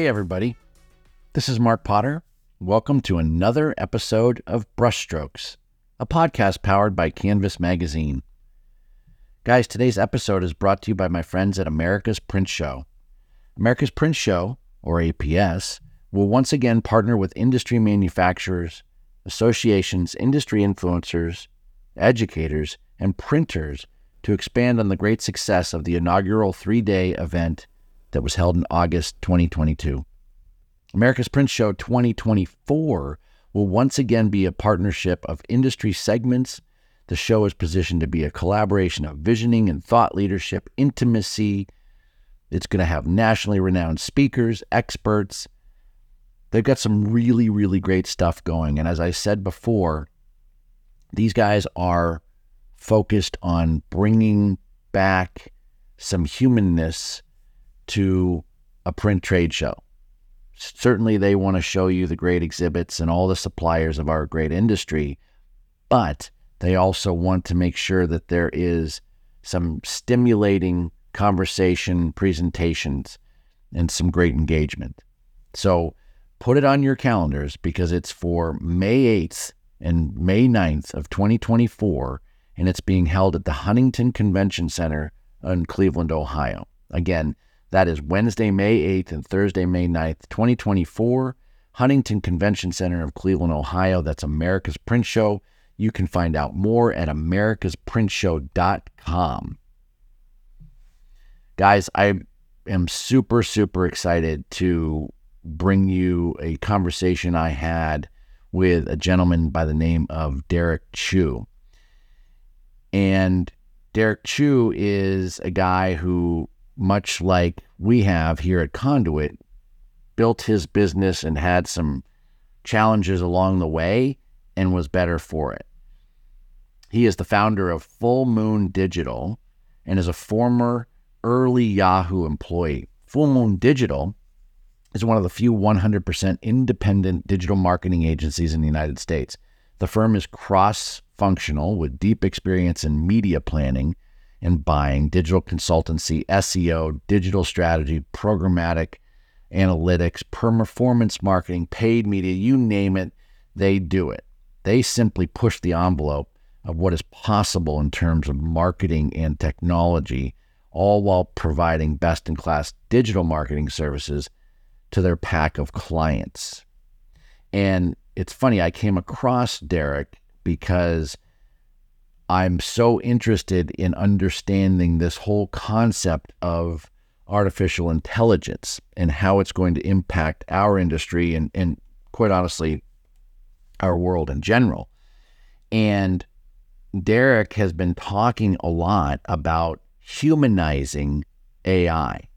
Hey, everybody. This is Mark Potter. Welcome to another episode of Brushstrokes, a podcast powered by Canvas Magazine. Guys, today's episode is brought to you by my friends at America's Print Show. America's Print Show, or APS, will once again partner with industry manufacturers, associations, industry influencers, educators, and printers to expand on the great success of the inaugural three day event that was held in August 2022. America's Print Show 2024 will once again be a partnership of industry segments. The show is positioned to be a collaboration of visioning and thought leadership, intimacy. It's going to have nationally renowned speakers, experts. They've got some really, really great stuff going. And as I said before, these guys are focused on bringing back some humanness to a print trade show. Certainly, they want to show you the great exhibits and all the suppliers of our great industry, but they also want to make sure that there is some stimulating conversation, presentations, and some great engagement. So put it on your calendars because it's for May 8th and May 9th of 2024, and it's being held at the Huntington Convention Center in Cleveland, Ohio. Again, that is Wednesday, May 8th and Thursday, May 9th, 2024, Huntington Convention Center of Cleveland, Ohio. That's America's Print Show. You can find out more at americasprintshow.com. Guys, I am super, super excited to bring you a conversation I had with a gentleman by the name of Derek Chew. And Derek Chew is a guy who much like we have here at Conduit, built his business and had some challenges along the way and was better for it. He is the founder of Fullmoon Digital and is a former early Yahoo employee. Fullmoon Digital is one of the few 100% independent digital marketing agencies in the United States. The firm is cross functional with deep experience in media planning and buying, digital consultancy, SEO, digital strategy, programmatic analytics, performance marketing, paid media, you name it, they do it. They simply push the envelope of what is possible in terms of marketing and technology, all while providing best in class digital marketing services to their pack of clients. And it's funny, I came across Derek because I'm so interested in understanding this whole concept of artificial intelligence and how it's going to impact our industry and, and quite honestly, our world in general. And Derek has been talking a lot about humanizing AI,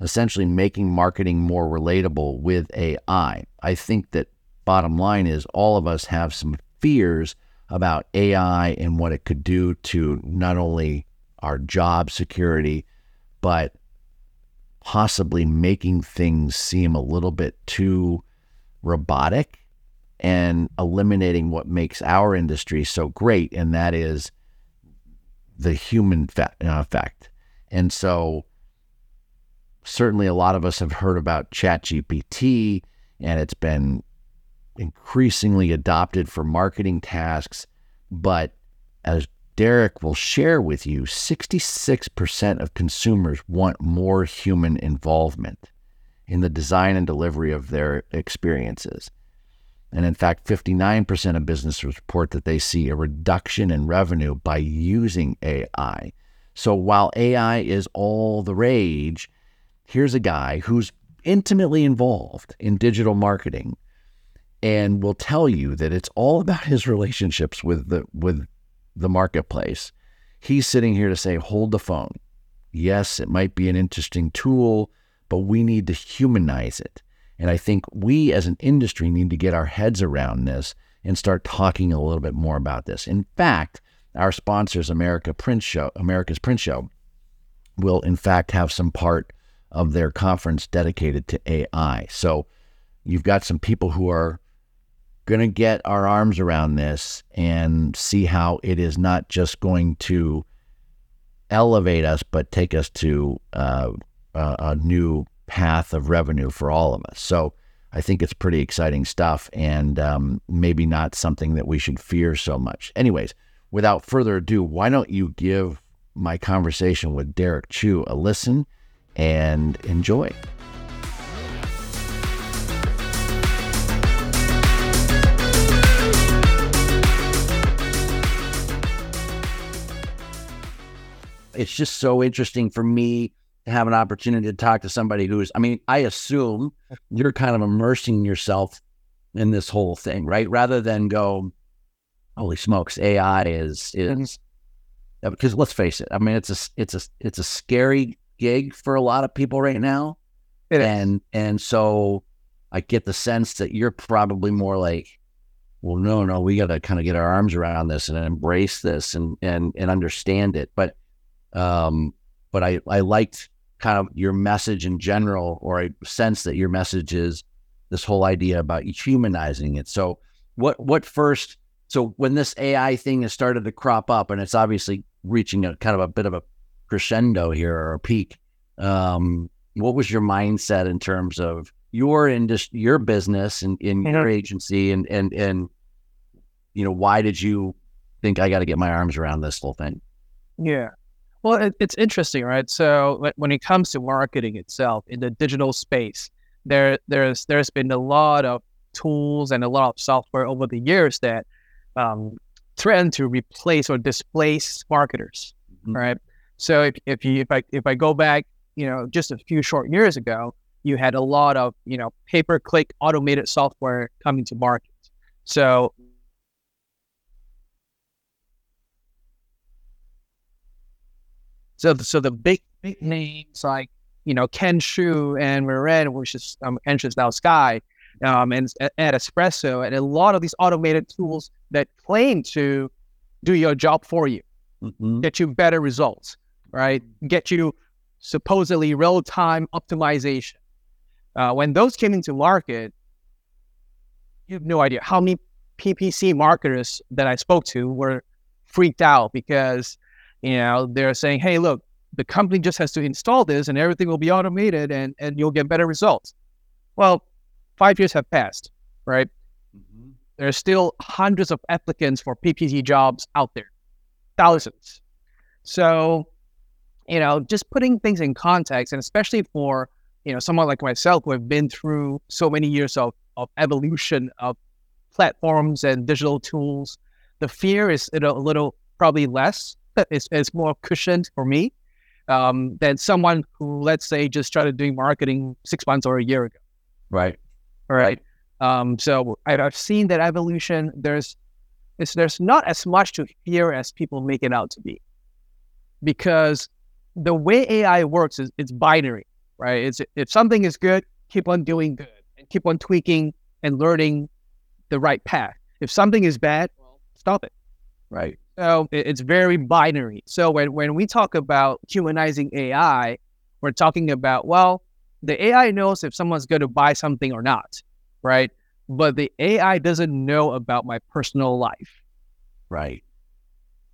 essentially making marketing more relatable with AI. I think that bottom line is all of us have some fears about AI and what it could do to not only our job security, but possibly making things seem a little bit too robotic and eliminating what makes our industry so great, and that is the human fa- uh, effect. And so, certainly, a lot of us have heard about ChatGPT, and it's been increasingly adopted for marketing tasks. But as Derek will share with you, 66% of consumers want more human involvement in the design and delivery of their experiences. And in fact, 59% of businesses report that they see a reduction in revenue by using AI. So while AI is all the rage, here's a guy who's intimately involved in digital marketing and will tell you that it's all about his relationships with the with the marketplace. He's sitting here to say, hold the phone. Yes, it might be an interesting tool, but we need to humanize it. And I think we as an industry need to get our heads around this and start talking a little bit more about this. In fact, our sponsors, America Print Show, America's Print Show, will in fact have some part of their conference dedicated to AI. So you've got some people who are going to get our arms around this and see how it is not just going to elevate us, but take us to uh, a, a new path of revenue for all of us. So I think it's pretty exciting stuff and um, maybe not something that we should fear so much. Anyways, without further ado, why don't you give my conversation with Derek Chew a listen and enjoy? It's just so interesting for me to have an opportunity to talk to somebody who's, I mean, I assume you're kind of immersing yourself in this whole thing, right? Rather than go, holy smokes, AI is mm-hmm. is because let's face it, I mean, it's a it's a it's a scary gig for a lot of people right now, It is. and and so I get the sense that you're probably more like, well, no, no, we got to kind of get our arms around this and embrace this and and and understand it, but um, but I I liked kind of your message in general, or I sense that your message is this whole idea about humanizing it. So what what first? So when this AI thing has started to crop up, and it's obviously reaching a kind of a bit of a crescendo here or a peak, um, what was your mindset in terms of your industry, your business, and in Mhm. your agency, and and and you know why did you think I got to get my arms around this whole thing? Yeah. Well, it, it's interesting, right? So when it comes to marketing itself in the digital space, there there's there's been a lot of tools and a lot of software over the years that um, threaten to replace or displace marketers, Mhm. right? So if, if you if I if I go back, you know, just a few short years ago, you had a lot of you know pay per click automated software coming to market. So So, the, so the big big names like you know Kenshoo and Marin, which is um, Entrance Now Skai, um, and at, Espresso, and a lot of these automated tools that claim to do your job for you, Mhm. get you better results, right? Get you supposedly real time optimization. Uh, when those came into market, you have no idea how many PPC marketers that I spoke to were freaked out because you know they're saying, "Hey, look, the company just has to install this, and everything will be automated, and and you'll get better results." Well, five years have passed, right? Mhm. There's still hundreds of applicants for PPC jobs out there, thousands. So, you know, just putting things in context, and especially for you know someone like myself who have been through so many years of of evolution of platforms and digital tools, the fear is you know, a little probably less. It's, it's more cushioned for me um, than someone who, let's say, just started doing marketing six months or a year ago. Right. All right. Um, so I've seen that evolution. There's it's, there's not as much to fear as people make it out to be, because the way AI works is it's binary, right? It's if something is good, keep on doing good and keep on tweaking and learning the right path. If something is bad, well, stop it. Right. So it's very binary. So when, when we talk about humanizing AI, we're talking about, well, the AI knows if someone's going to buy something or not, right? But the AI doesn't know about my personal life. Right.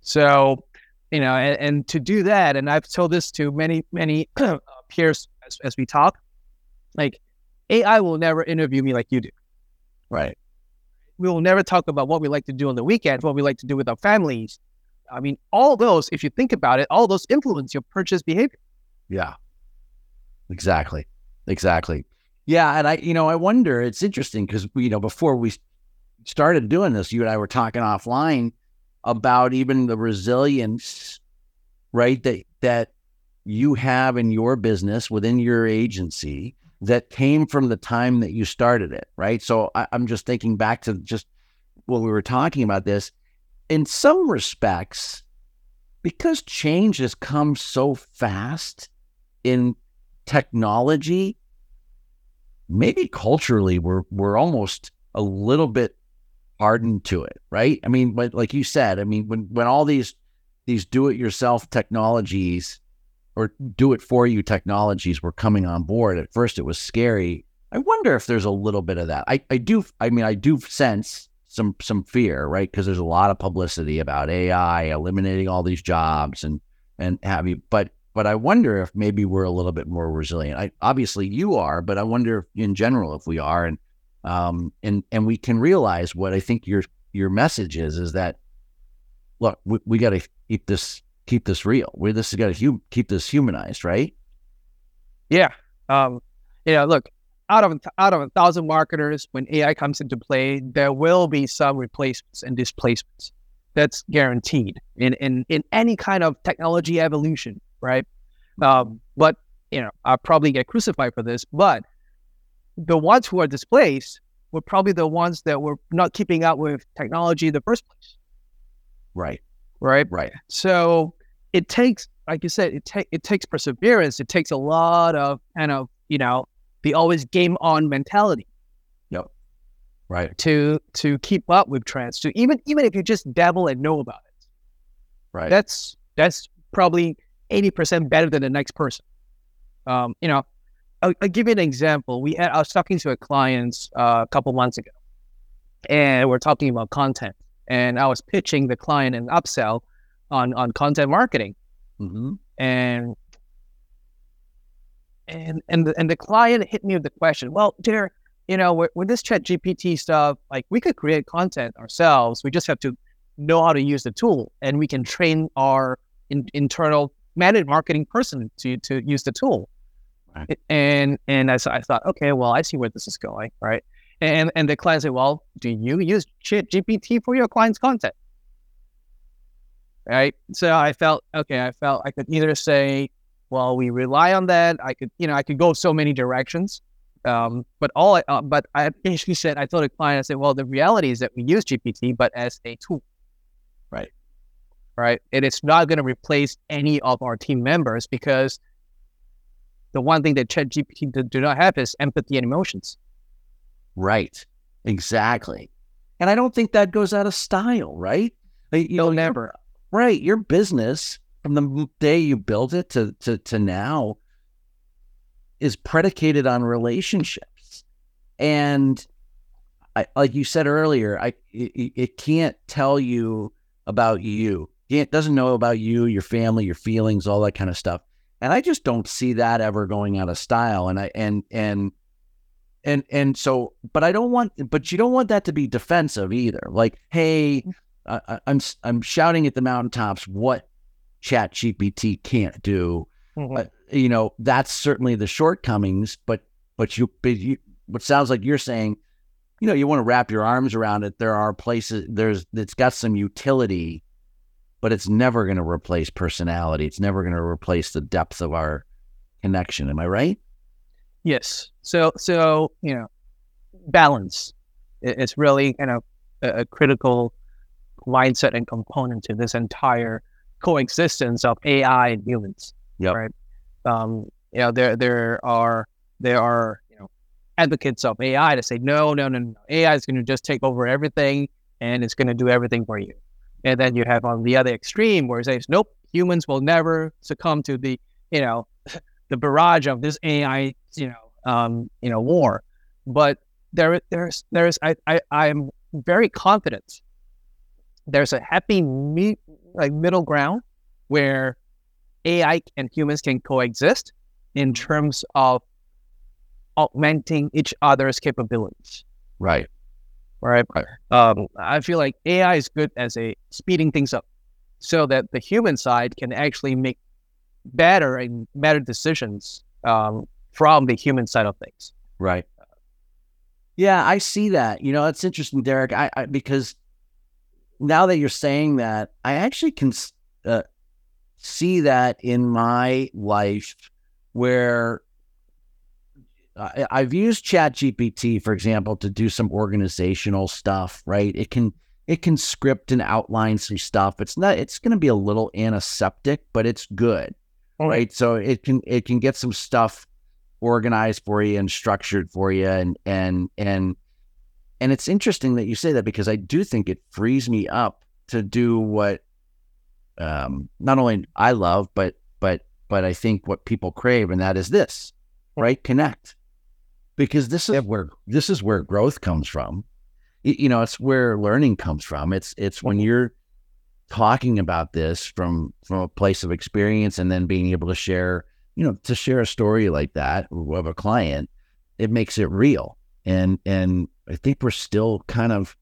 So, you know, and, and to do that, and I've told this to many, many uh, peers as, as we talk, like AI will never interview me like you do. Right. We will never talk about what we like to do on the weekends, what we like to do with our families. I mean, all those, if you think about it, all those influence your purchase behavior. Yeah. Exactly. Exactly. Yeah, and I, you know, I wonder. It's interesting because you know before we started doing this, you and I were talking offline about even the resilience, right? That that you have in your business within your agency that came from the time that you started it, right? So I, I'm just thinking back to just when we were talking about this. In some respects, because change has come so fast in technology, maybe culturally we're we're almost a little bit hardened to it, right? I mean, but like you said, I mean, when when all these these do-it-yourself technologies or do-it-for-you technologies were coming on board, at first it was scary. I wonder if there's a little bit of that. I, I do. I mean, I do sense some some fear, right? Because there's a lot of publicity about AI eliminating all these jobs and and have you. But but I wonder if maybe we're a little bit more resilient. I obviously you are, but I wonder in general if we are, and um, and and we can realize what I think your your message is is that look, we, we got to keep this keep this real. We this has got to hum- keep this humanized, right? Yeah. Um, you know, look, out of out of a thousand marketers, when AI comes into play, there will be some replacements and displacements. That's guaranteed in in in any kind of technology evolution, right? Um, but you know, I'll probably get crucified for this, but the ones who are displaced were probably the ones that were not keeping up with technology in the first place. Right. Right. Right. So it takes, like you said, it takes it takes perseverance. It takes a lot of kind of you know the always game on mentality. Yep. Right. To to keep up with trends. To even even if you just dabble and know about it. Right. That's that's probably eighty percent better than the next person. Um, you know, I'll, I'll, give you an example. We had I was talking to a client uh, a couple months ago, and we're talking about content, and I was pitching the client an upsell on on content marketing, mm-hmm. and and and the, and the client hit me with the question, well, dear, you know, with, with this Chat GPT stuff, like we could create content ourselves. We just have to know how to use the tool, and we can train our in, internal managed marketing person to to use the tool. Right. And and I, I thought, okay, well, I see where this is going, right? And and the client said, well, do you use Chat GPT for your client's content? Right. So I felt okay. I felt I could either say, well, we rely on that. I could, you know, I could go so many directions. Um, but all, I, uh, but I basically said, I told the client, I said, well, the reality is that we use GPT, but as a tool, right? Right, and it's not going to replace any of our team members because the one thing that Chat GPT do, do not have is empathy and emotions. Right. Exactly. And I don't think that goes out of style, right? You know, never. Right. Your business from the day you built it to to to now is predicated on relationships and I, like you said earlier I it, it can't tell you about you it doesn't know about you your family your feelings all that kind of stuff and I just don't see that ever going out of style and I and and and and so but I don't want but you don't want that to be defensive either. Like hey I, I'm I'm shouting at the mountaintops what chat gpt can't do. Mm-hmm. uh, you know that's certainly the shortcomings but but you, but you what sounds like you're saying you know you want to wrap your arms around it. There are places there's it's got some utility but it's never going to replace personality. It's never going to replace the depth of our connection. Am i right yes so so you know balance it's really kind of a, a critical mindset and component to this entire coexistence of AI and humans. Yeah. Right. Um, you know, there there are there are you know advocates of AI to say no, no, no, no. AI is going to just take over everything and it's going to do everything for you. And then you have on the other extreme where it says nope, humans will never succumb to the you know the barrage of this AI you know um, you know war. But there there's there's I I I'm very confident there's a happy me- like middle ground where AI and humans can coexist in terms of augmenting each other's capabilities. Right. Right. right. Um, I feel like AI is good as a speeding things up so that the human side can actually make better and better decisions um, from the human side of things. Right. Yeah, I see that. You know, it's interesting, Derek. I, I because now that you're saying that, I actually can uh, see that in my life where I, I've used Chat GPT, for example, to do some organizational stuff. Right? It can it can script and outline some stuff. It's not. It's going to be a little antiseptic, but it's good. Right? So it can it can get some stuff organized for you and structured for you and and and and it's interesting that you say that because I do think it frees me up to do what um, not only I love, but but but I think what people crave, and that is this, right? Connect, because this is where this is where growth comes from. You know, it's where learning comes from. It's it's when you're talking about this from from a place of experience and then being able to share you know to share a story like that of a client it makes it real. And and i think we're still kind of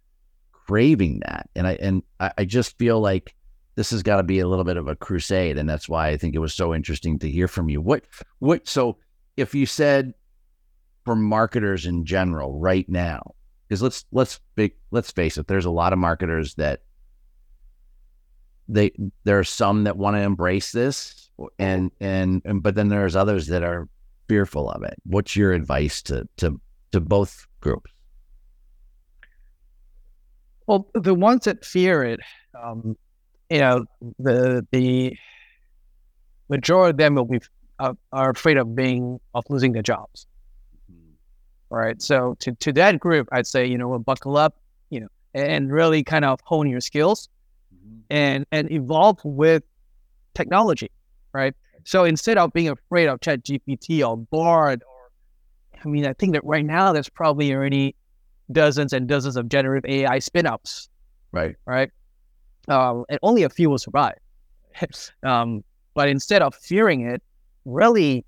craving that. And i and i, just feel like this has got to be a little bit of a crusade and that's why i think it was so interesting to hear from you. What what so if you said for marketers in general right now because let's let's big let's face it there's a lot of marketers that they there are some that want to embrace this and, and and but then there's others that are fearful of it. What's your advice to to to both groups? Well the ones that fear it um you know the the majority of them will be uh, are afraid of being of losing their jobs. Right so to to that group i'd say you know we'll buckle up you know and really kind of hone your skills and and evolve with technology, right? So instead of being afraid of Chat GPT or Bard, or I mean, I think that right now there's probably already dozens and dozens of generative AI spin-ups, right? Right, um, and only a few will survive. um, but instead of fearing it, really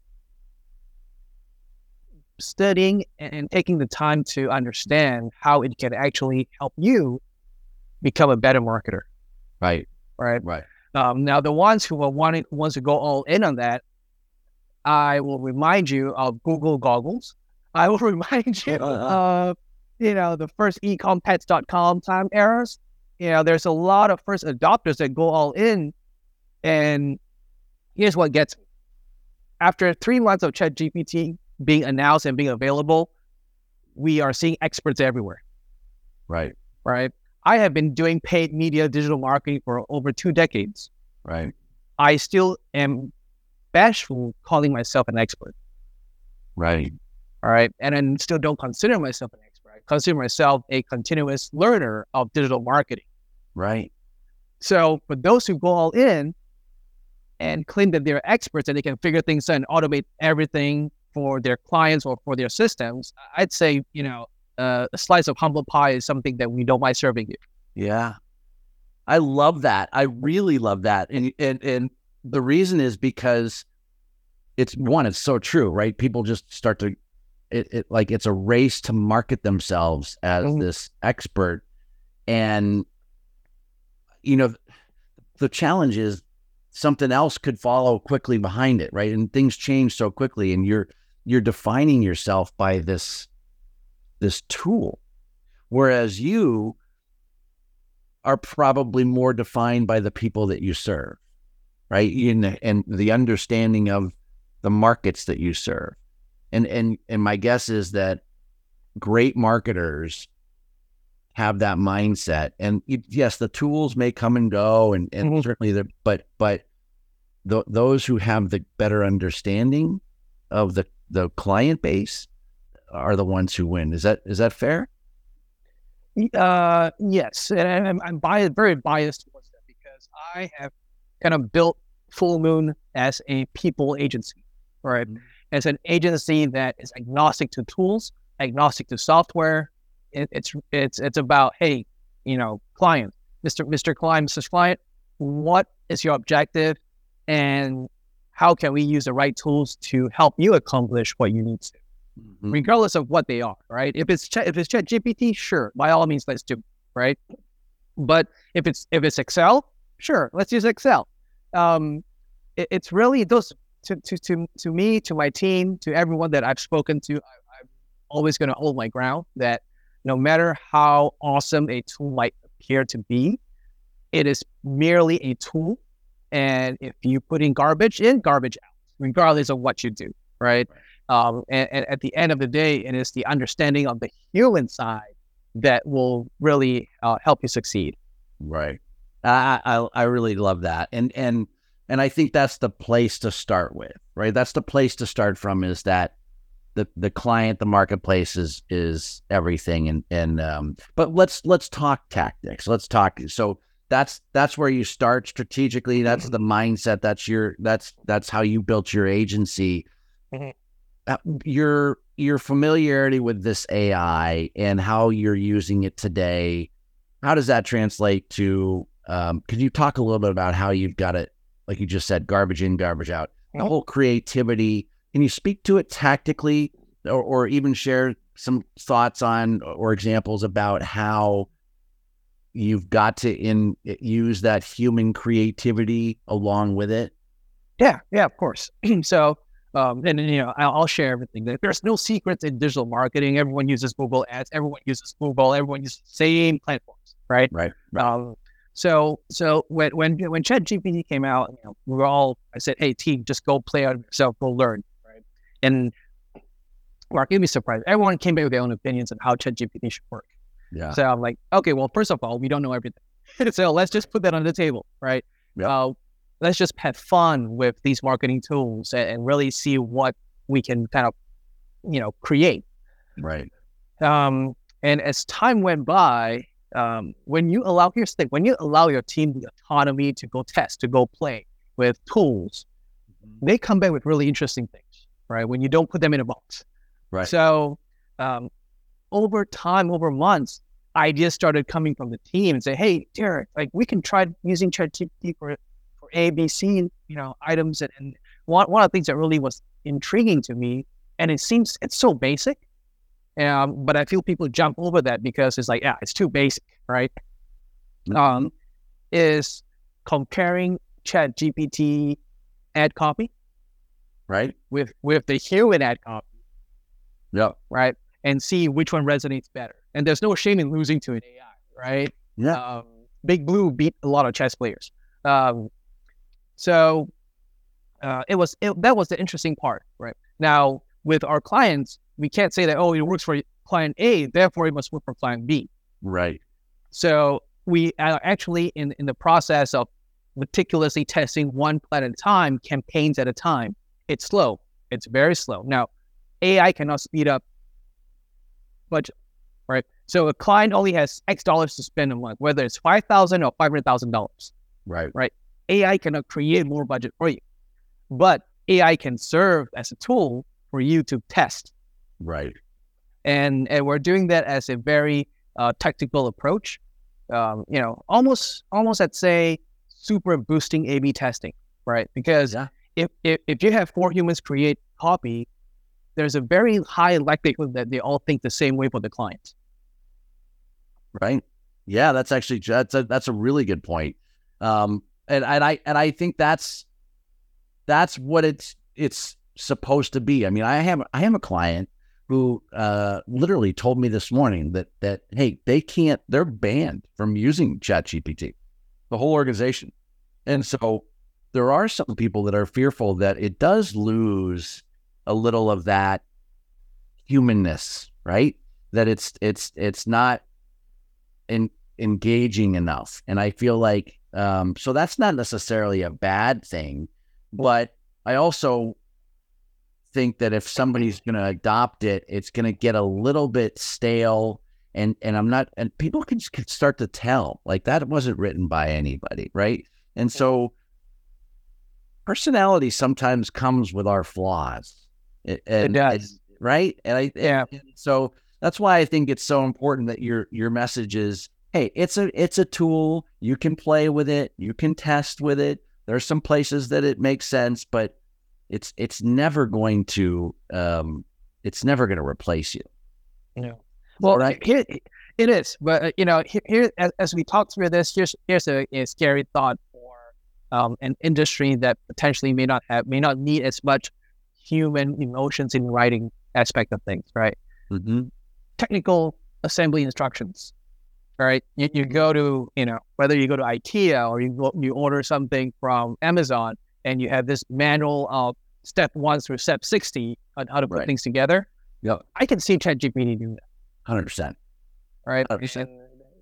studying and taking the time to understand how it can actually help you become a better marketer. Right. Right. Right. Um, now, the ones who are wanting wants to go all in on that, I will remind you of Google Goggles. I will remind you uh, uh, uh. of, you know, the first ecompets.com time errors. You know, there's a lot of first adopters that go all in. And here's what gets me. After three months of ChatGPT being announced and being available, we are seeing experts everywhere. Right. Right. I have been doing paid media digital marketing for over two decades. Right. I still am bashful calling myself an expert. Right. All right. And I still don't consider myself an expert. I consider myself a continuous learner of digital marketing. Right. So for those who go all in and claim that they're experts and they can figure things out and automate everything for their clients or for their systems, I'd say, you know, uh, a slice of humble pie is something that we don't mind serving you. Yeah. I love that. I really love that. And and and the reason is because it's one, it's so true, right? People just start to it, it like it's a race to market themselves as mm-hmm. this expert. And you know, the challenge is something else could follow quickly behind it, right? And things change so quickly and you're you're defining yourself by this this tool. Whereas you are probably more defined by the people that you serve, right? In, and the understanding of the markets that you serve. And and and my guess is that great marketers have that mindset. And yes, the tools may come and go, and, and mm-hmm. certainly the but but the, those who have the better understanding of the the client base are the ones who win. Is that is that fair? Uh, yes, and I'm, I'm biased, very biased towards that because I have kind of built Fullmoon as a people agency, right? Mm-hmm. As an agency that is agnostic to tools, agnostic to software. It, it's it's it's about hey, you know, client, Mister Mister Client, Mrs. Client, what is your objective, and how can we use the right tools to help you accomplish what you need to? Mm-hmm. regardless of what they are, right? If it's Ch- if it's Chat GPT, sure, by all means, let's do, it, right? But if it's if it's Excel, sure, let's use Excel. Um, it, it's really those to, to to to me, to my team, to everyone that I've spoken to. I, I'm always going to hold my ground that no matter how awesome a tool might appear to be, it is merely a tool. And if you put in garbage in, garbage out, regardless of what you do, right? right. Um, and, and, at the end of the day, and it is the understanding of the human side that will really uh, help you succeed. Right. I, I I really love that, and and and I think that's the place to start with. Right. That's the place to start from. Is that the the client, the marketplace is is everything, and and um. But let's let's talk tactics. Let's talk. So that's that's where you start strategically. That's mm-hmm. the mindset. That's your that's that's how you built your agency. Uh, your your familiarity with this AI and how you're using it today, how does that translate to Um, could you talk a little bit about how you've got it, like you just said, garbage in, garbage out, the whole creativity? Can you speak to it tactically, or, or even share some thoughts on or examples about how you've got to in use that human creativity along with it? Yeah, yeah, of course. so, um, and, you know, I'll, I'll, share everything. There's no secrets in digital marketing. Everyone uses Google Ads. Everyone uses Google. Everyone uses the same platforms, right? Right. right. Um, so, so when when when ChatGPT came out, you know, we were all. I said, "Hey, team, just go play out yourself, go learn." Right. And Mark, you'd be surprised. Everyone came back with their own opinions on how ChatGPT should work. Yeah. So I'm like, okay, well, first of all, we don't know everything. so let's just put that on the table, right? Yep. Uh, let's just have fun with these marketing tools and, and, really see what we can kind of, you know, create. Right. Um, and as time went by, um, when you allow here's the thing, when you allow your team the autonomy to go test, to go play with tools, mm-hmm. they come back with really interesting things, right? When you don't put them in a box. Right. So um, over time, over months, ideas started coming from the team and say, "Hey, Derek, like we can try using ChatGPT for for A, B, C, you know, items." And, and one one of the things that really was intriguing to me, and it seems it's so basic, um, but I feel people jump over that because it's like, yeah, it's too basic, right? Mm-hmm. Um, is comparing Chat GPT ad copy, right, with with the human ad copy yeah. Right. And see which one resonates better. And there's no shame in losing to an AI, right? Yeah. Um, Big Blue beat a lot of chess players. Um, so uh, it was it, that was the interesting part, right? Now with our clients, we can't say that oh it works for client A, therefore it must work for client B. Right. So we are actually in in the process of meticulously testing one plan at a time, campaigns at a time. It's slow. It's very slow. Now AI cannot speed up budget, right? So a client only has X dollars to spend a month, whether it's five thousand or five hundred thousand dollars. Right. Right. AI cannot create more budget for you, but AI can serve as a tool for you to test. Right. And and we're doing that as a very uh, tactical approach. Um, you know, almost almost at say super boosting A/B testing, right? Because yeah. if, if if you have four humans create copy there's a very high likelihood that they all think the same way for the client. Right. Yeah, that's actually that's a, that's a really good point. Um, and and I and I think that's that's what it's it's supposed to be. I mean, I have I have a client who uh, literally told me this morning that that hey, they can't they're banned from using ChatGPT, the whole organization, and so there are some people that are fearful that it does lose a little of that humanness, right? That it's it's it's not in, engaging enough, and I feel like um, so that's not necessarily a bad thing, but I also think that if somebody's going to adopt it, it's going to get a little bit stale. And, and I'm not, and people can, can start to tell like that wasn't written by anybody. Right. And so personality sometimes comes with our flaws. And, it does, right? And I yeah. And so that's why I think it's so important that your your message is, hey, it's a it's a tool. You can play with it. You can test with it. There's some places that it makes sense, but it's it's never going to um, it's never going to replace you. No. Well, right? here, it is, but uh, you know, here, here as, as, we talk through this, here's here's a, a scary thought for um, an industry that potentially may not have may not need as much human emotions in writing aspect of things, right? Mm-hmm. Technical assembly instructions, right? You, you go to, you know, whether you go to IKEA or you go, you order something from Amazon and you have this manual of step one through step 60 on how to put right. things together. Yep. I can see ChatGPT doing that. 100%. Right. 100%. And,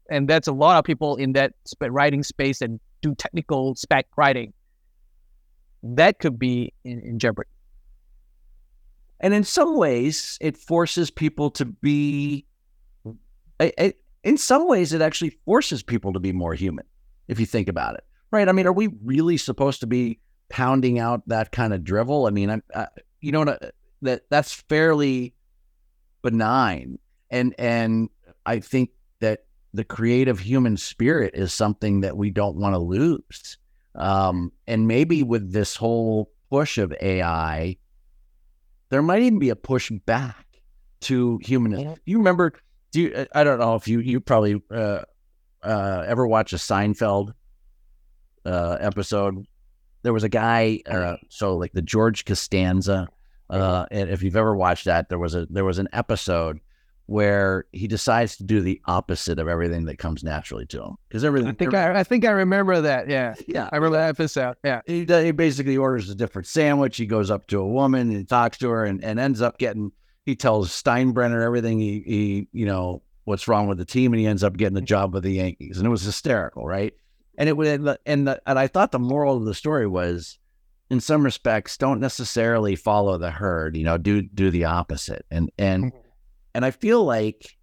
and that's a lot of people in that writing space and do technical spec writing. That could be in, in jeopardy. And in some ways, it forces people to be, in some ways, it actually forces people to be more human, if you think about it. Right. I mean, are we really supposed to be pounding out that kind of drivel? I mean, I, I you know, that that's fairly benign. And, and I think that the creative human spirit is something that we don't want to lose. Um, and maybe with this whole push of AI, there might even be a push back to human. You remember? Do you, I don't know if you you probably uh, uh, ever watch a Seinfeld uh, episode? There was a guy, uh, so like the George Costanza. Uh, and if you've ever watched that, there was a there was an episode where he decides to do the opposite of everything that comes naturally to him because everything. I think I, I think I remember that. Yeah, yeah, I remember that episode. Yeah, he, he basically orders a different sandwich. He goes up to a woman and talks to her, and, and ends up getting. He tells Steinbrenner everything he he you know what's wrong with the team, and he ends up getting the job with the Yankees, and it was hysterical, right? And it would and the, and I thought the moral of the story was, in some respects, don't necessarily follow the herd. You know, do do the opposite, and and mm-hmm. and I feel like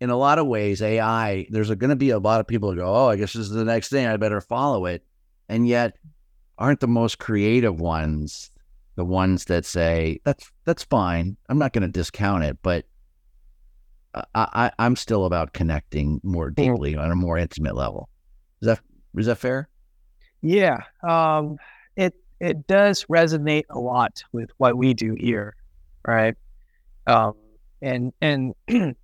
in a lot of ways, AI, there's going to be a lot of people who go, oh, I guess this is the next thing. I better follow it. And yet, aren't the most creative ones the ones that say, that's that's fine. I'm not going to discount it, but I, I, am still about connecting more deeply on a more intimate level. Is that is that fair? Yeah, um, it it does resonate a lot with what we do here, right? Um, and and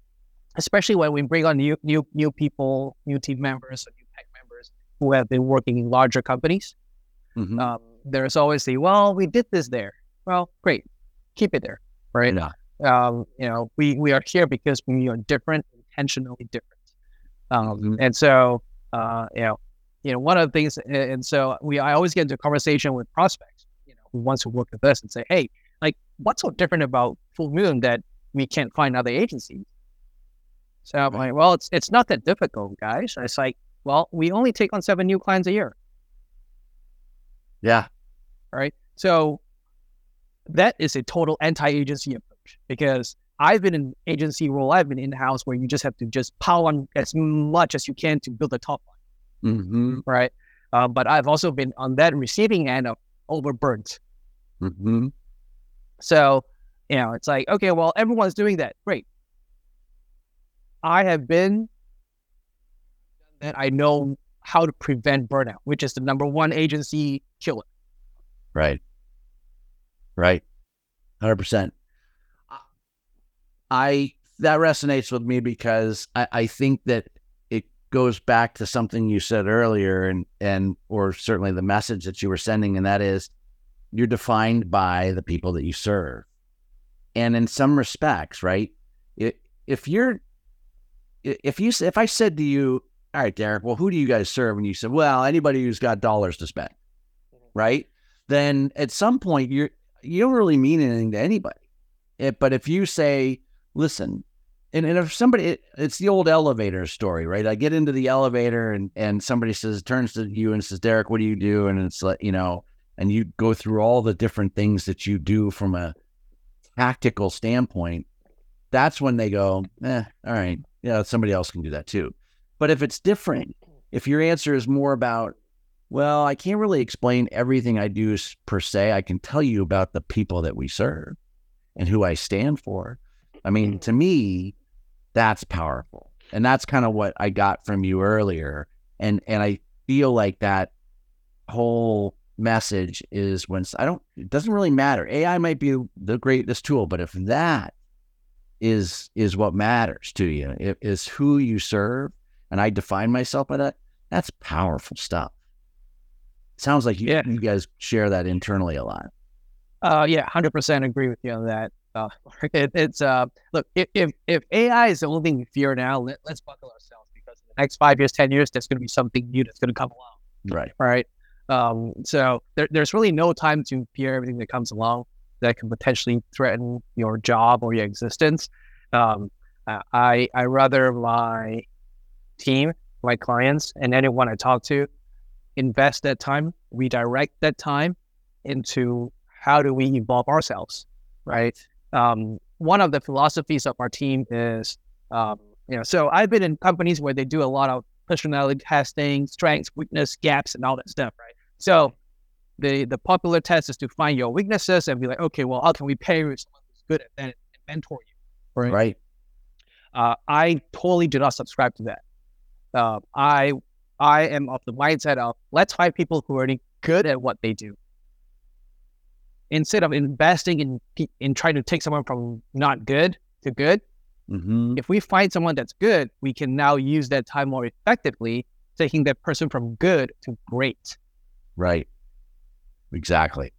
especially when we bring on new new new people, new team members, or new tech members who have been working in larger companies. Mm-hmm. Um, there's always the well, we did this there. Well, great, keep it there, right? Yeah um, you know, we we are here because we are different, intentionally different. Um, mm-hmm. And so, uh, you know, you know, one of the things, and so we, I always get into a conversation with prospects, you know, who wants to work with us and say, hey, like, what's so different about Fullmoon that we can't find other agencies? So I'm like, well, it's it's not that difficult, guys. And it's like, well, we only take on seven new clients a year. Yeah. Right. So that is a total anti-agency approach because I've been in agency role, I've been in house where you just have to just pile on as much as you can to build a top line, mm-hmm. right? Uh, but I've also been on that receiving end of overburnt. Mm-hmm. So, you know, it's like, okay, well, everyone's doing that. Great. I have been that I know how to prevent burnout, which is the number one agency killer. Right. Right. 100%. I that resonates with me because I, I think that it goes back to something you said earlier and and or certainly the message that you were sending, and that is you're defined by the people that you serve. And in some respects, right? If you're if you if I said to you, all right, Derek, well, who do you guys serve? And you said, well, anybody who's got dollars to spend, mm-hmm. right? Then at some point you're you don't really mean anything to anybody. It, but if you say, listen, and, and if somebody, it, it's the old elevator story, right? I get into the elevator and, and somebody says, turns to you and says, Derek, what do you do? And it's like, you know, and you go through all the different things that you do from a tactical standpoint. That's when they go, eh, all right, yeah, somebody else can do that too. But if it's different, if your answer is more about, well, I can't really explain everything I do per se. I can tell you about the people that we serve and who I stand for. I mean, to mm-hmm. me, that's powerful. And that's kind of what I got from you earlier. And and I feel like that whole message is when I don't it doesn't really matter. AI might be the greatest tool, but if that is is what matters to you, it is who you serve, and I define myself by that, that's powerful stuff. Sounds like you, yeah. you guys share that internally a lot. Uh, yeah, hundred percent agree with you on that. Uh, it, it's uh, look, if, if, if AI is the only thing we fear now, let, us buckle ourselves because in the next five years, ten years, there's going to be something new that's going to come along. Right. Right. Um, so there, there's really no time to fear everything that comes along that can potentially threaten your job or your existence. Um, I I rather my team, my clients, and anyone I talk to invest that time, redirect that time into how do we evolve ourselves, right? um, one of the philosophies of our team is, um, you know, so I've been in companies where they do a lot of personality testing, strengths, weakness, gaps, and all that stuff, right? So the the popular test is to find your weaknesses and be like, okay, well, how can we pair with someone who's good at that and mentor you, right? Right. Uh, I totally do not subscribe to that. Uh, I I am of the mindset of let's find people who are already good at what they do. Instead of investing in in trying to take someone from not good to good, Mm-hmm. if we find someone that's good, we can now use that time more effectively, taking that person from good to great. Right. Exactly.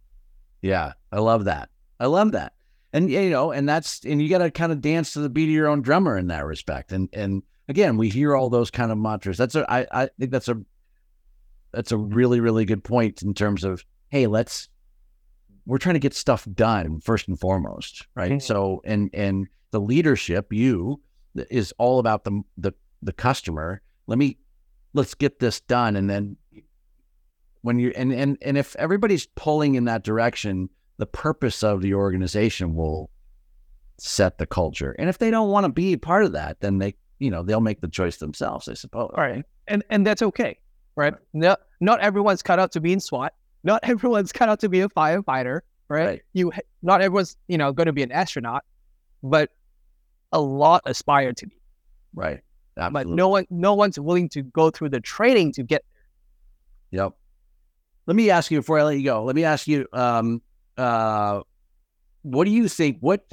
Yeah. I love that. I love that. And you know, and that's and you got to kind of dance to the beat of your own drummer in that respect. And and again, we hear all those kind of mantras. That's a I I think that's a that's a really really good point in terms of hey, let's we're trying to get stuff done first and foremost, right? Mhm. So and and the leadership, you is all about the the the customer. Let me let's get this done and then when you and and and if everybody's pulling in that direction, the purpose of the organization will set the culture. And if they don't want to be part of that, then they you know they'll make the choice themselves, I suppose. All right. And and that's okay. Right. No, not everyone's cut out to be in SWAT. Not everyone's cut out to be a firefighter. Right. Right. You not everyone's, you know, going to be an astronaut, but a lot aspire to be. Right. But no one no one's willing to go through the training to get Yep. Let me ask you before I let you go. Let me ask you, um, uh, what do you think? What,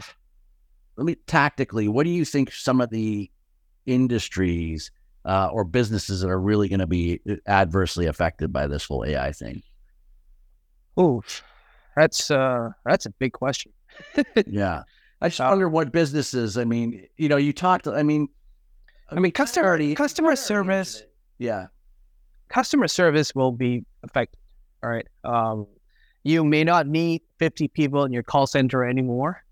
let me tactically, what do you think some of the industries uh, or businesses that are really going to be adversely affected by this whole AI thing? Oof. That's uh that's a big question. Yeah. I just Uh, wonder what businesses. I mean, you know, you talked. I mean, I mean customer already- customer service Yeah. customer service will be affected. All right. Um, you may not need 50 people in your call center anymore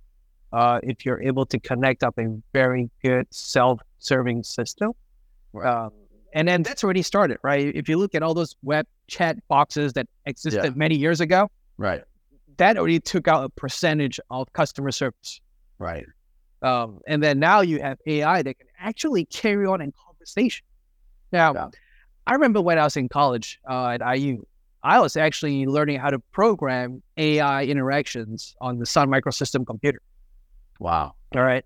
uh, if you're able to connect up a very good self-serving system. Um, and then that's already started, right? If you look at all those web chat boxes that existed Yeah. many years ago, Right. that already took out a percentage of customer service. Right. Um, and then now you have AI that can actually carry on in conversation. Now, Yeah. I remember when I was in college uh, at IU, I was actually learning how to program AI interactions on the Sun Microsystem computer. Wow. All right.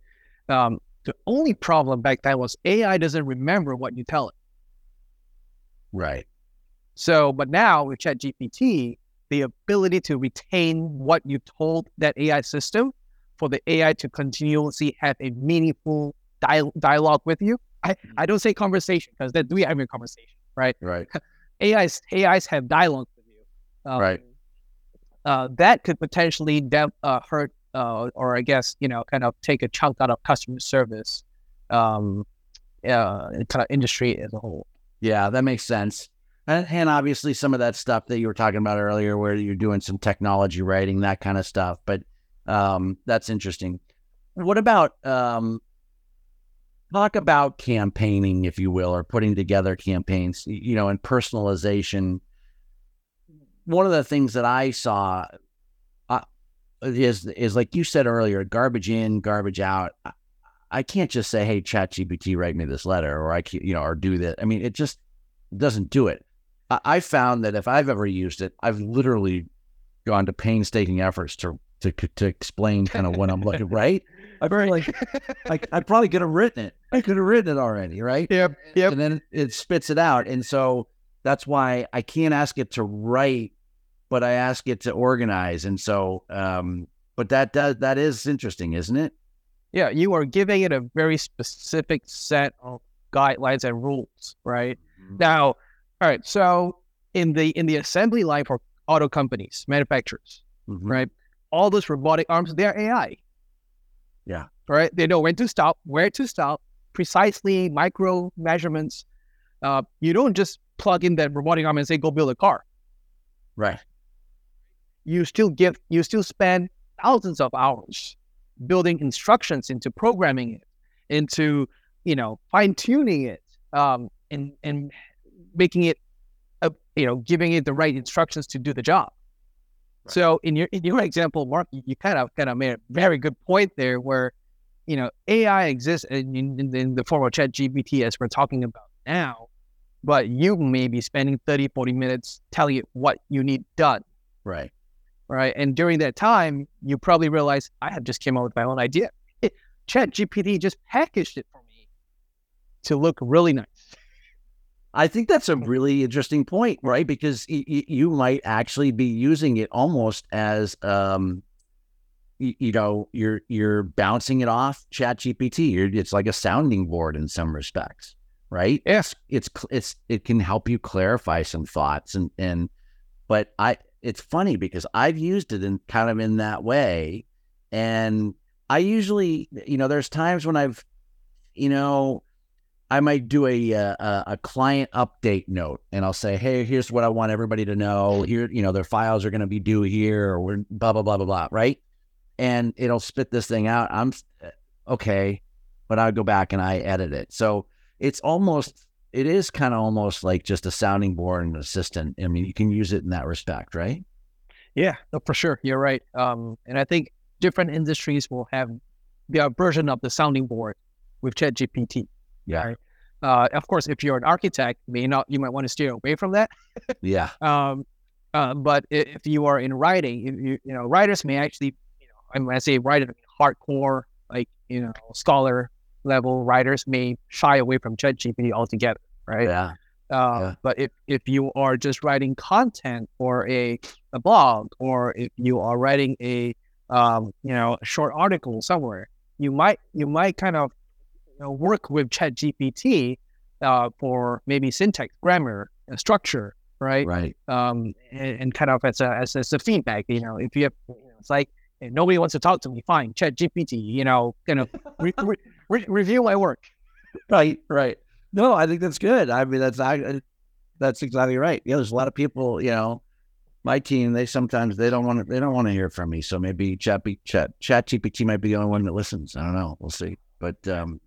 Um, the only problem back then was AI doesn't remember what you tell it. Right. So, but now with ChatGPT, the ability to retain what you told that AI system for the AI to continuously have a meaningful dia- dialogue with you. I, I don't say conversation because then we have a conversation, right? Right. AIs AIs have dialogue with you. Um, Right. Uh, that could potentially dev- uh, hurt, uh, or I guess you know, kind of take a chunk out of customer service, um, uh, kind of industry as a whole. Yeah, that makes sense. And, and obviously, some of that stuff that you were talking about earlier, where you're doing some technology writing, that kind of stuff. But um, that's interesting. What about um, talk about campaigning, if you will, or putting together campaigns? You know, and personalization. One of the things that I saw is is like you said earlier, garbage in, garbage out. I, can't just say, "Hey, ChatGPT, write me this letter," or I, you know, or do that. I mean, it just doesn't do it. I, I found that if I've ever used it, I've literally gone to painstaking efforts to to to explain kind of what I'm looking right. I feel like like I probably could have written it. I could have written it already, right? Yep. Yep. And then it spits it out, and so that's why I can't ask it to write, but I ask it to organize, and so. um But that does that is interesting, isn't it? Yeah, you are giving it a very specific set of guidelines and rules, right? Now, all right. So in the in the assembly line for auto companies, manufacturers, Mhm. right? All those robotic arms, they're AI. Yeah. Right. They know when to stop, where to stop, precisely micro measurements. Uh, you don't just plug in that robotic arm and say, "Go build a car." Right. You still give you still spend thousands of hours building instructions into programming it into you know fine tuning it um and and making it uh, you know giving it the right instructions to do the job Right. so in your in your example mark you, kind of kind of made a very good point there where you know ai exists in, in, in the form of chat gpt as we're talking about now but you may be spending 30 40 minutes telling it what you need done Right. Right? And during that time, you probably realize I have just came up with my own idea. It, Chat GPT just packaged it for me to look really nice. I think that's a really interesting point, right? Because y- y- you might actually be using it almost as, um, y- you know, you're you're bouncing it off Chat GPT. You're, it's like a sounding board in some respects, right? Yes. It's it's it can help you clarify some thoughts and and, but I it's funny because I've used it in kind of in that way, and I usually, you know, there's times when I've, you know I might do a, uh, a a client update note, and I'll say, "Hey, here's what I want everybody to know. Here, you know, their files are going to be due here, or we're blah blah blah blah blah." Right? And it'll spit this thing out. I'm uh, okay, but I go back and I edit it. So it's almost, it is kind of almost like just a sounding board and assistant. I mean, you can use it in that respect, right? Yeah, no, for sure. You're right. Um, and I think different industries will have their version of the sounding board with ChatGPT. Yeah. Right? Uh, of course, if you're an architect, may not you might want to steer away from that. Yeah. Um, uh, but if you are in writing, if you you know writers may actually, you know, and when I say writer, I hardcore like you know scholar level writers may shy away from ChatGPT altogether, right? Yeah. Uh, Yeah. But if, if you are just writing content or a, a blog or if you are writing a um, you know a short article somewhere, you might you might kind of you know, work with ChatGPT uh, for maybe syntax, grammar, uh, structure, right? Right. Um, and, and kind of as a as, as a feedback. You know, if you have, you know, it's like nobody wants to talk to me, fine, ChatGPT. You know, kind of re- re- re- review my work. Right, right. No, I think that's good. I mean, that's I, that's exactly right. Yeah, there's a lot of people. You know, my team. They sometimes they don't want to. They don't want to hear from me. So maybe Chat Chat Chat GPT might be the only one that listens. I don't know. We'll see. But um,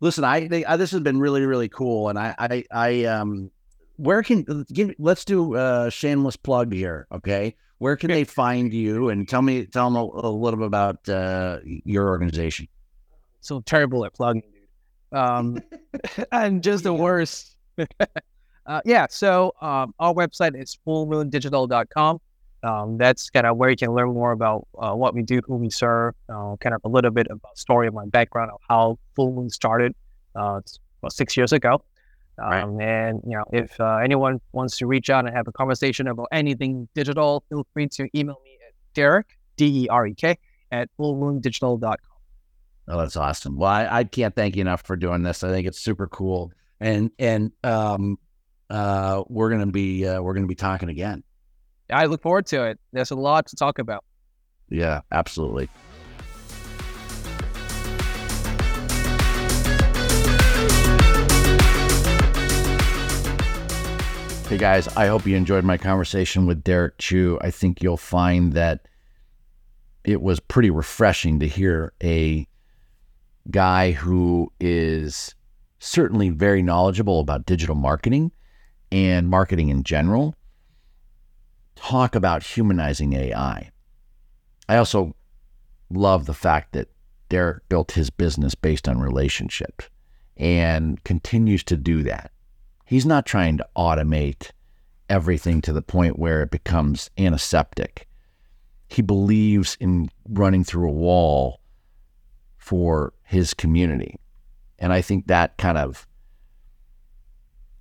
listen, I, think I this has been really really cool, and I I, I um, where can give? Let's do a shameless plug here. Okay, where can they find you? And tell me tell them a, a little bit about uh, your organization. So terrible at plugging, dude. Um, and just the worst. uh, yeah. So um, our website is fullmoondigital.com. Um, that's kind of where you can learn more about uh, what we do, who we serve, uh, kind of a little bit about story of my background of how Fullmoon started. Uh, it's about six years ago. Um, Right. And you know, if uh, anyone wants to reach out and have a conversation about anything digital, feel free to email me at Derek D E R E K at fullmoondigital.com. Oh, that's awesome. Well, I, I can't thank you enough for doing this. I think it's super cool, and and um, uh, we're gonna be uh, we're gonna be talking again. I look forward to it. There's a lot to talk about. Yeah, absolutely. Hey guys, I hope you enjoyed my conversation with Derek Chew. I think you'll find that it was pretty refreshing to hear a guy who is certainly very knowledgeable about digital marketing and marketing in general talk about humanizing AI. I also love the fact that Derek built his business based on relationship and continues to do that. He's not trying to automate everything to the point where it becomes antiseptic. He believes in running through a wall for his community. And I think that kind of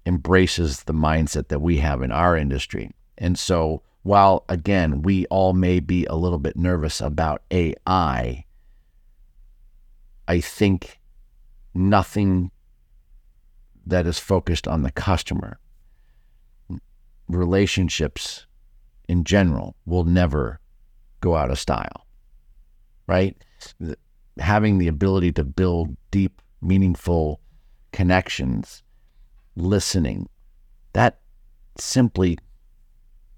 embraces the mindset that we have in our industry. And so, while again, we all may be a little bit nervous about AI, I think nothing that is focused on the customer, relationships in general, will never go out of style, right? Having the ability to build deep, meaningful connections, listening, that simply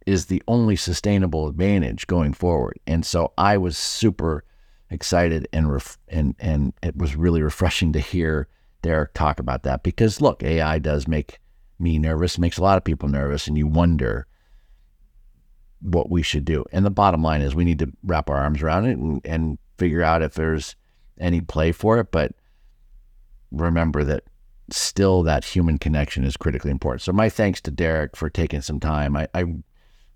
is the only sustainable advantage going forward. And so I was super excited and ref- and and it was really refreshing to hear Derek talk about that because look, AI does make me nervous, makes a lot of people nervous, and you wonder what we should do. And the bottom line is we need to wrap our arms around it and, and figure out if there's any play for it. But remember that still that human connection is critically important. So my thanks to Derek for taking some time. I, I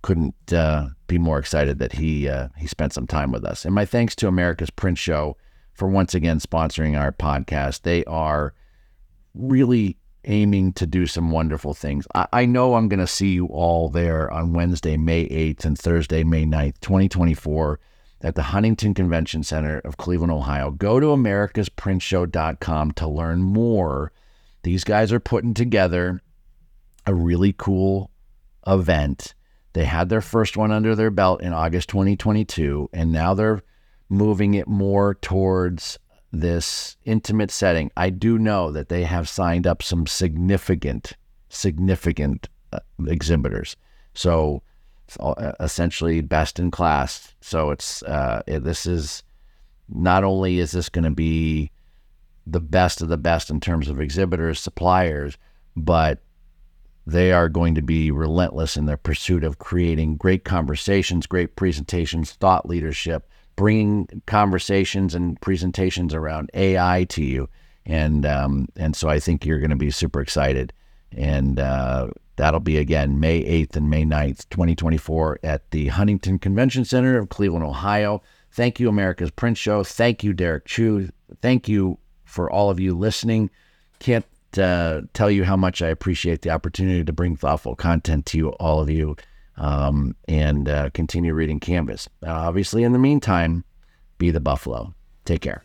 couldn't uh, be more excited that he uh, he spent some time with us. And my thanks to America's Print Show for once again sponsoring our podcast. They are really aiming to do some wonderful things. I, I know I'm going to see you all there on Wednesday, May 8th and Thursday, May 9th, 2024 at the Huntington Convention Center of Cleveland, Ohio. Go to americasprintshow.com to learn more. These guys are putting together a really cool event. They had their first one under their belt in August 2022, and now they're moving it more towards this intimate setting. I do know that they have signed up some significant, significant uh, exhibitors. So essentially best in class. So it's uh, this is not only is this going to be the best of the best in terms of exhibitors, suppliers, but they are going to be relentless in their pursuit of creating great conversations, great presentations, thought leadership, bringing conversations and presentations around AI to you. And um, and so I think you're going to be super excited. And uh, that'll be again May 8th and May 9th, 2024, at the Huntington Convention Center of Cleveland, Ohio. Thank you, America's Print Show. Thank you, Derek Chew. Thank you for all of you listening. Can't uh, tell you how much I appreciate the opportunity to bring thoughtful content to you, all of you, um, and uh, continue reading Canvas. Uh, obviously, in the meantime, be the Buffalo. Take care.